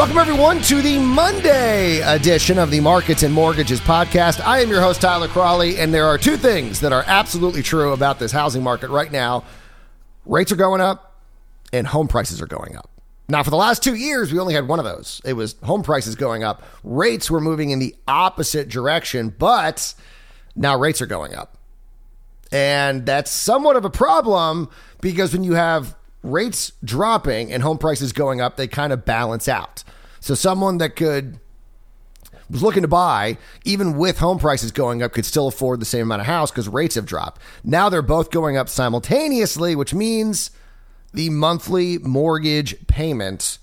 Welcome, everyone, to the Monday edition of the Markets and Mortgages podcast. I am your host, Tyler Crawley, and there are two things that are absolutely true about this housing market right now rates are going up, and home prices are going up. Now, for the last two years, we only had one of those. It was home prices going up. Rates were moving in the opposite direction, but now rates are going up. And that's somewhat of a problem because when you have rates dropping and home prices going up, they kind of balance out. So someone that could was looking to buy, even with home prices going up, could still afford the same amount of house because rates have dropped. Now they're both going up simultaneously, which means the monthly mortgage payment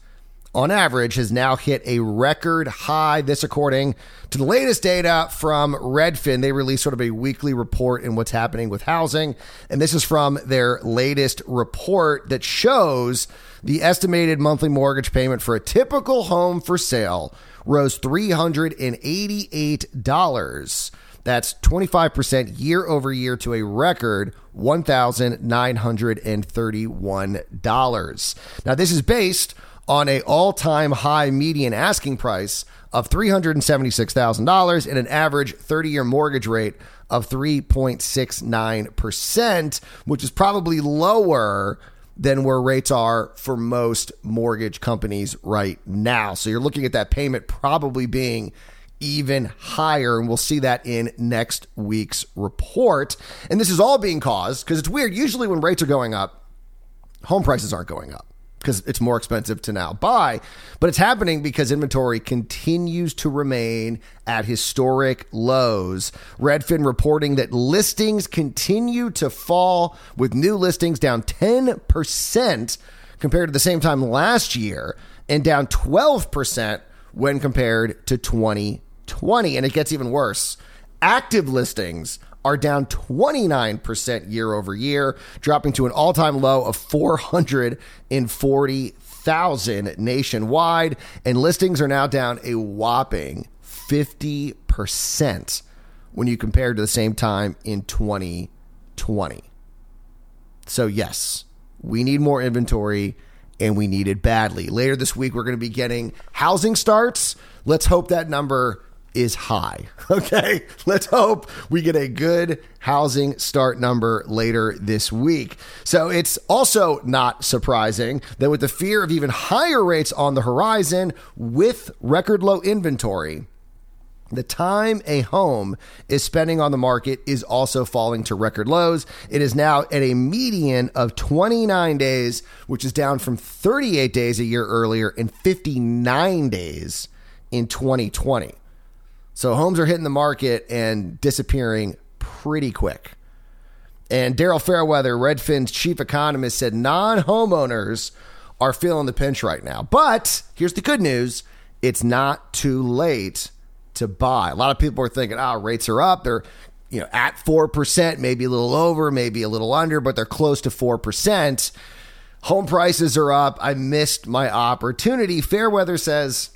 on average has now hit a record high. This, according to the latest data from Redfin, they released sort of a weekly report in what's happening with housing. And this is from their latest report that shows the estimated monthly mortgage payment for a typical home for sale rose $388. That's 25% year over year to a record $1,931. Now, this is based on a all-time high median asking price of $376,000 and an average 30-year mortgage rate of 3.69%, which is probably lower than where rates are for most mortgage companies right now. So you're looking at that payment probably being even higher. And we'll see that in next week's report. And this is all being caused because it's weird. Usually, when rates are going up, home prices aren't going up because it's more expensive to now buy. But it's happening because inventory continues to remain at historic lows. Redfin reporting that listings continue to fall, with new listings down 10% compared to the same time last year and down 12% when compared to 2020. And it gets even worse. Active listings are down 29% year over year, dropping to an all time low of 440,000 nationwide. And listings are now down a whopping 50% when you compare to the same time in 2020. So, yes, we need more inventory and we need it badly. Later this week, we're going to be getting housing starts. Let's hope that number is high. Okay. Let's hope we get a good housing start number later this week. So it's also not surprising that with the fear of even higher rates on the horizon with record low inventory, the time a home is spending on the market is also falling to record lows. It is now at a median of 29 days, which is down from 38 days a year earlier and 59 days in 2020. So homes are hitting the market and disappearing pretty quick. And Daryl Fairweather, Redfin's chief economist, said non homeowners are feeling the pinch right now. But here's the good news it's not too late to buy. A lot of people are thinking, oh, rates are up. They're you know at 4%, maybe a little over, maybe a little under, but they're close to 4%. Home prices are up. I missed my opportunity. Fairweather says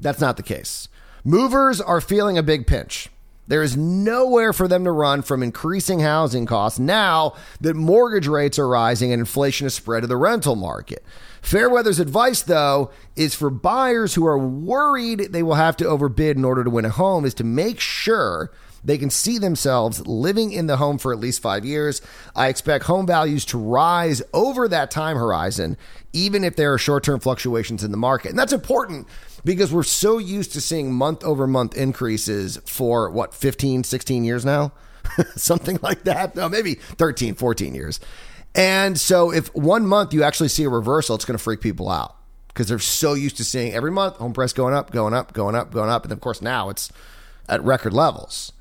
that's not the case. Movers are feeling a big pinch. There is nowhere for them to run from increasing housing costs now that mortgage rates are rising and inflation has spread to the rental market. Fairweather's advice, though, is for buyers who are worried they will have to overbid in order to win a home, is to make sure they can see themselves living in the home for at least five years. I expect home values to rise over that time horizon, even if there are short term fluctuations in the market. And that's important because we're so used to seeing month over month increases for what 15 16 years now? Something like that? No maybe 13 14 years. And so if one month you actually see a reversal it's going to freak people out because they're so used to seeing every month home price going up going up going up going up and of course now it's at record levels.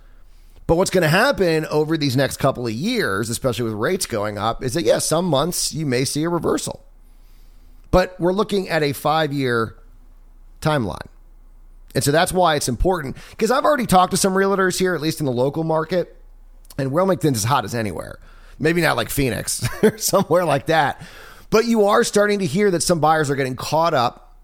But what's going to happen over these next couple of years especially with rates going up is that yes yeah, some months you may see a reversal. But we're looking at a five year timeline. And so that's why it's important because I've already talked to some realtors here, at least in the local market, and Wilmington's as hot as anywhere. Maybe not like Phoenix or somewhere like that. But you are starting to hear that some buyers are getting caught up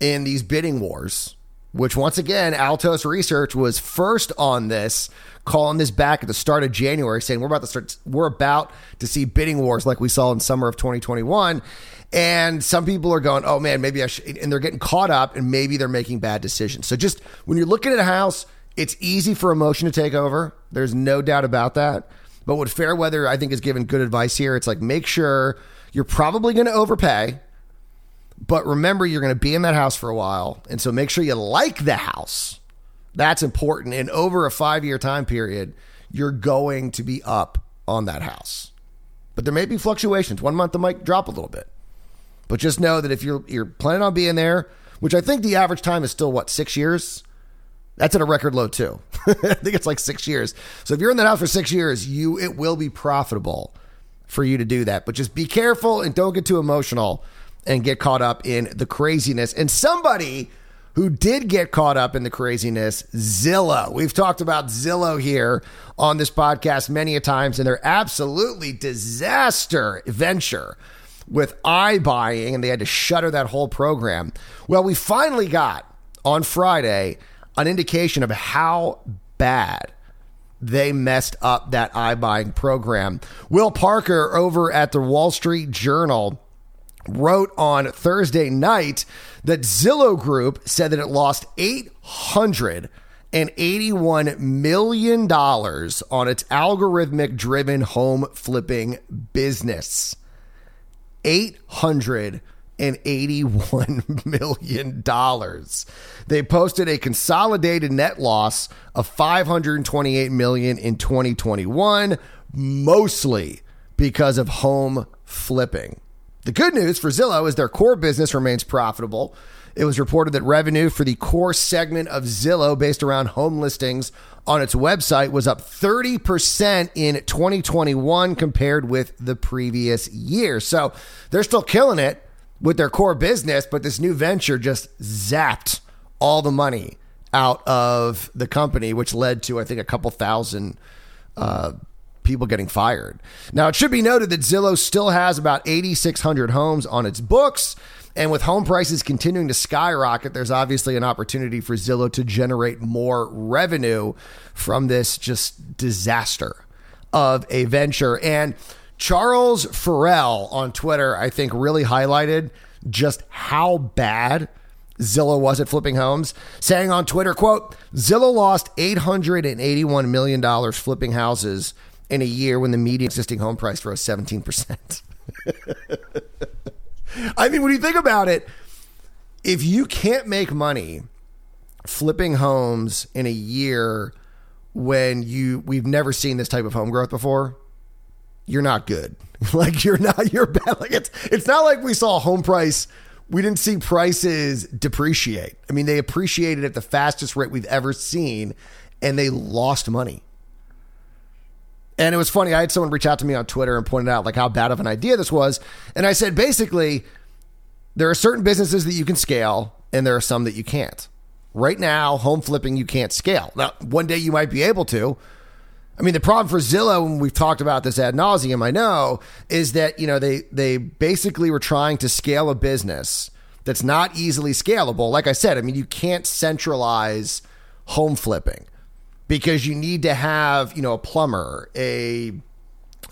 in these bidding wars which once again, Altos Research was first on this, calling this back at the start of January, saying we're about to start, we're about to see bidding wars like we saw in summer of 2021. And some people are going, oh man, maybe I should, and they're getting caught up and maybe they're making bad decisions. So just when you're looking at a house, it's easy for emotion to take over. There's no doubt about that. But what Fairweather, I think, is giving good advice here. It's like make sure you're probably going to overpay, but remember you're going to be in that house for a while. And so make sure you like the house. That's important. And over a five year time period, you're going to be up on that house. But there may be fluctuations. One month it might drop a little bit. But just know that if you're you're planning on being there, which I think the average time is still what, six years? That's at a record low too. I think it's like six years. So if you're in that house for six years, you it will be profitable for you to do that. But just be careful and don't get too emotional and get caught up in the craziness. And somebody who did get caught up in the craziness, Zillow. We've talked about Zillow here on this podcast many a times, and they're absolutely disaster venture with iBuying, and they had to shutter that whole program. Well, we finally got on Friday an indication of how bad they messed up that iBuying program. Will Parker over at the Wall Street Journal wrote on Thursday night that Zillow Group said that it lost $881 million on its algorithmic driven home flipping business. 800 and $81 million. They posted a consolidated net loss of 528 million in 2021, mostly because of home flipping. The good news for Zillow is their core business remains profitable. It was reported that revenue for the core segment of Zillow based around home listings on its website was up 30% in 2021 compared with the previous year. So they're still killing it with their core business, but this new venture just zapped all the money out of the company, which led to, I think, a couple thousand uh, people getting fired. Now, it should be noted that Zillow still has about 8,600 homes on its books. And with home prices continuing to skyrocket, there's obviously an opportunity for Zillow to generate more revenue from this just disaster of a venture. And Charles Farrell on Twitter, I think, really highlighted just how bad Zillow was at flipping homes, saying on Twitter, quote, Zillow lost $881 million flipping houses in a year when the median existing home price rose 17%. I mean, when you think about it, if you can't make money flipping homes in a year when you we've never seen this type of home growth before, you're not good. like you're not you're bad. Like it's it's not like we saw home price. We didn't see prices depreciate. I mean, they appreciated at the fastest rate we've ever seen, and they lost money. And it was funny. I had someone reach out to me on Twitter and pointed out like how bad of an idea this was. And I said basically, there are certain businesses that you can scale, and there are some that you can't. Right now, home flipping you can't scale. Now, one day you might be able to, I mean, the problem for Zillow, when we've talked about this ad nauseum, I know, is that you know they they basically were trying to scale a business that's not easily scalable. Like I said, I mean, you can't centralize home flipping because you need to have you know a plumber, a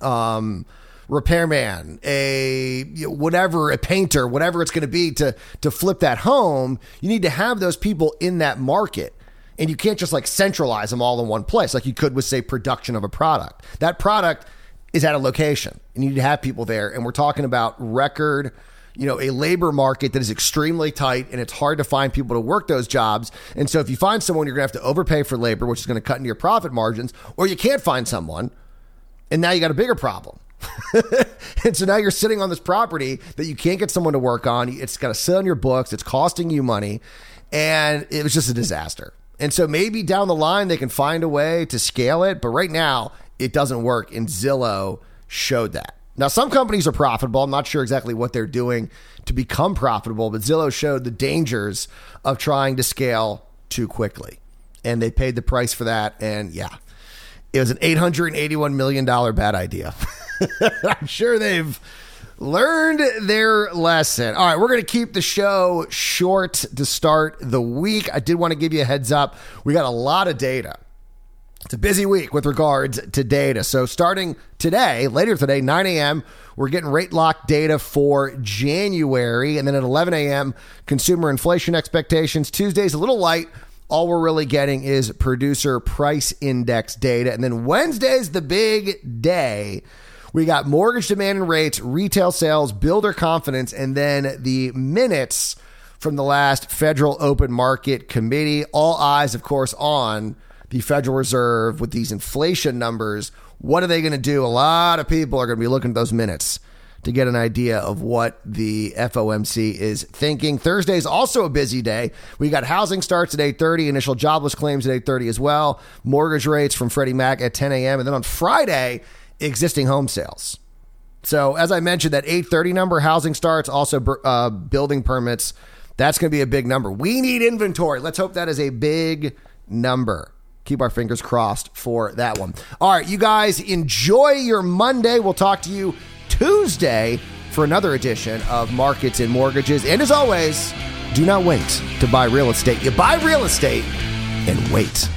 um, repairman, a whatever, a painter, whatever it's going to be to to flip that home. You need to have those people in that market. And you can't just like centralize them all in one place like you could with say production of a product. That product is at a location. And you need to have people there. And we're talking about record you know a labor market that is extremely tight and it's hard to find people to work those jobs. And so if you find someone you're going to have to overpay for labor which is going to cut into your profit margins or you can't find someone and now you got a bigger problem. And so now you're sitting on this property that you can't get someone to work on. It's got to sit on your books. It's costing you money. And it was just a disaster. And so maybe down the line they can find a way to scale it, but right now it doesn't work. And Zillow showed that. Now, some companies are profitable. I'm not sure exactly what they're doing to become profitable, but Zillow showed the dangers of trying to scale too quickly. And they paid the price for that. And yeah, it was an $881 million bad idea. I'm sure they've learned their lesson. All right, we're going to keep the show short to start the week. I did want to give you a heads up. We got a lot of data. It's a busy week with regards to data. So, starting today, later today, 9 a.m., we're getting rate lock data for January. And then at 11 a.m., consumer inflation expectations. Tuesday's a little light. All we're really getting is producer price index data. And then Wednesday's the big day. We got mortgage demand and rates, retail sales, builder confidence, and then the minutes from the last Federal Open Market Committee. All eyes, of course, on the Federal Reserve with these inflation numbers. What are they going to do? A lot of people are going to be looking at those minutes to get an idea of what the FOMC is thinking. Thursday is also a busy day. We got housing starts at 8:30, initial jobless claims at 8:30 as well, mortgage rates from Freddie Mac at 10 a.m. and then on Friday, existing home sales. So as I mentioned, that 8:30 number, housing starts, also uh, building permits. That's going to be a big number. We need inventory. Let's hope that is a big number keep our fingers crossed for that one. All right, you guys enjoy your Monday. We'll talk to you Tuesday for another edition of Markets and Mortgages. And as always, do not wait to buy real estate. You buy real estate and wait.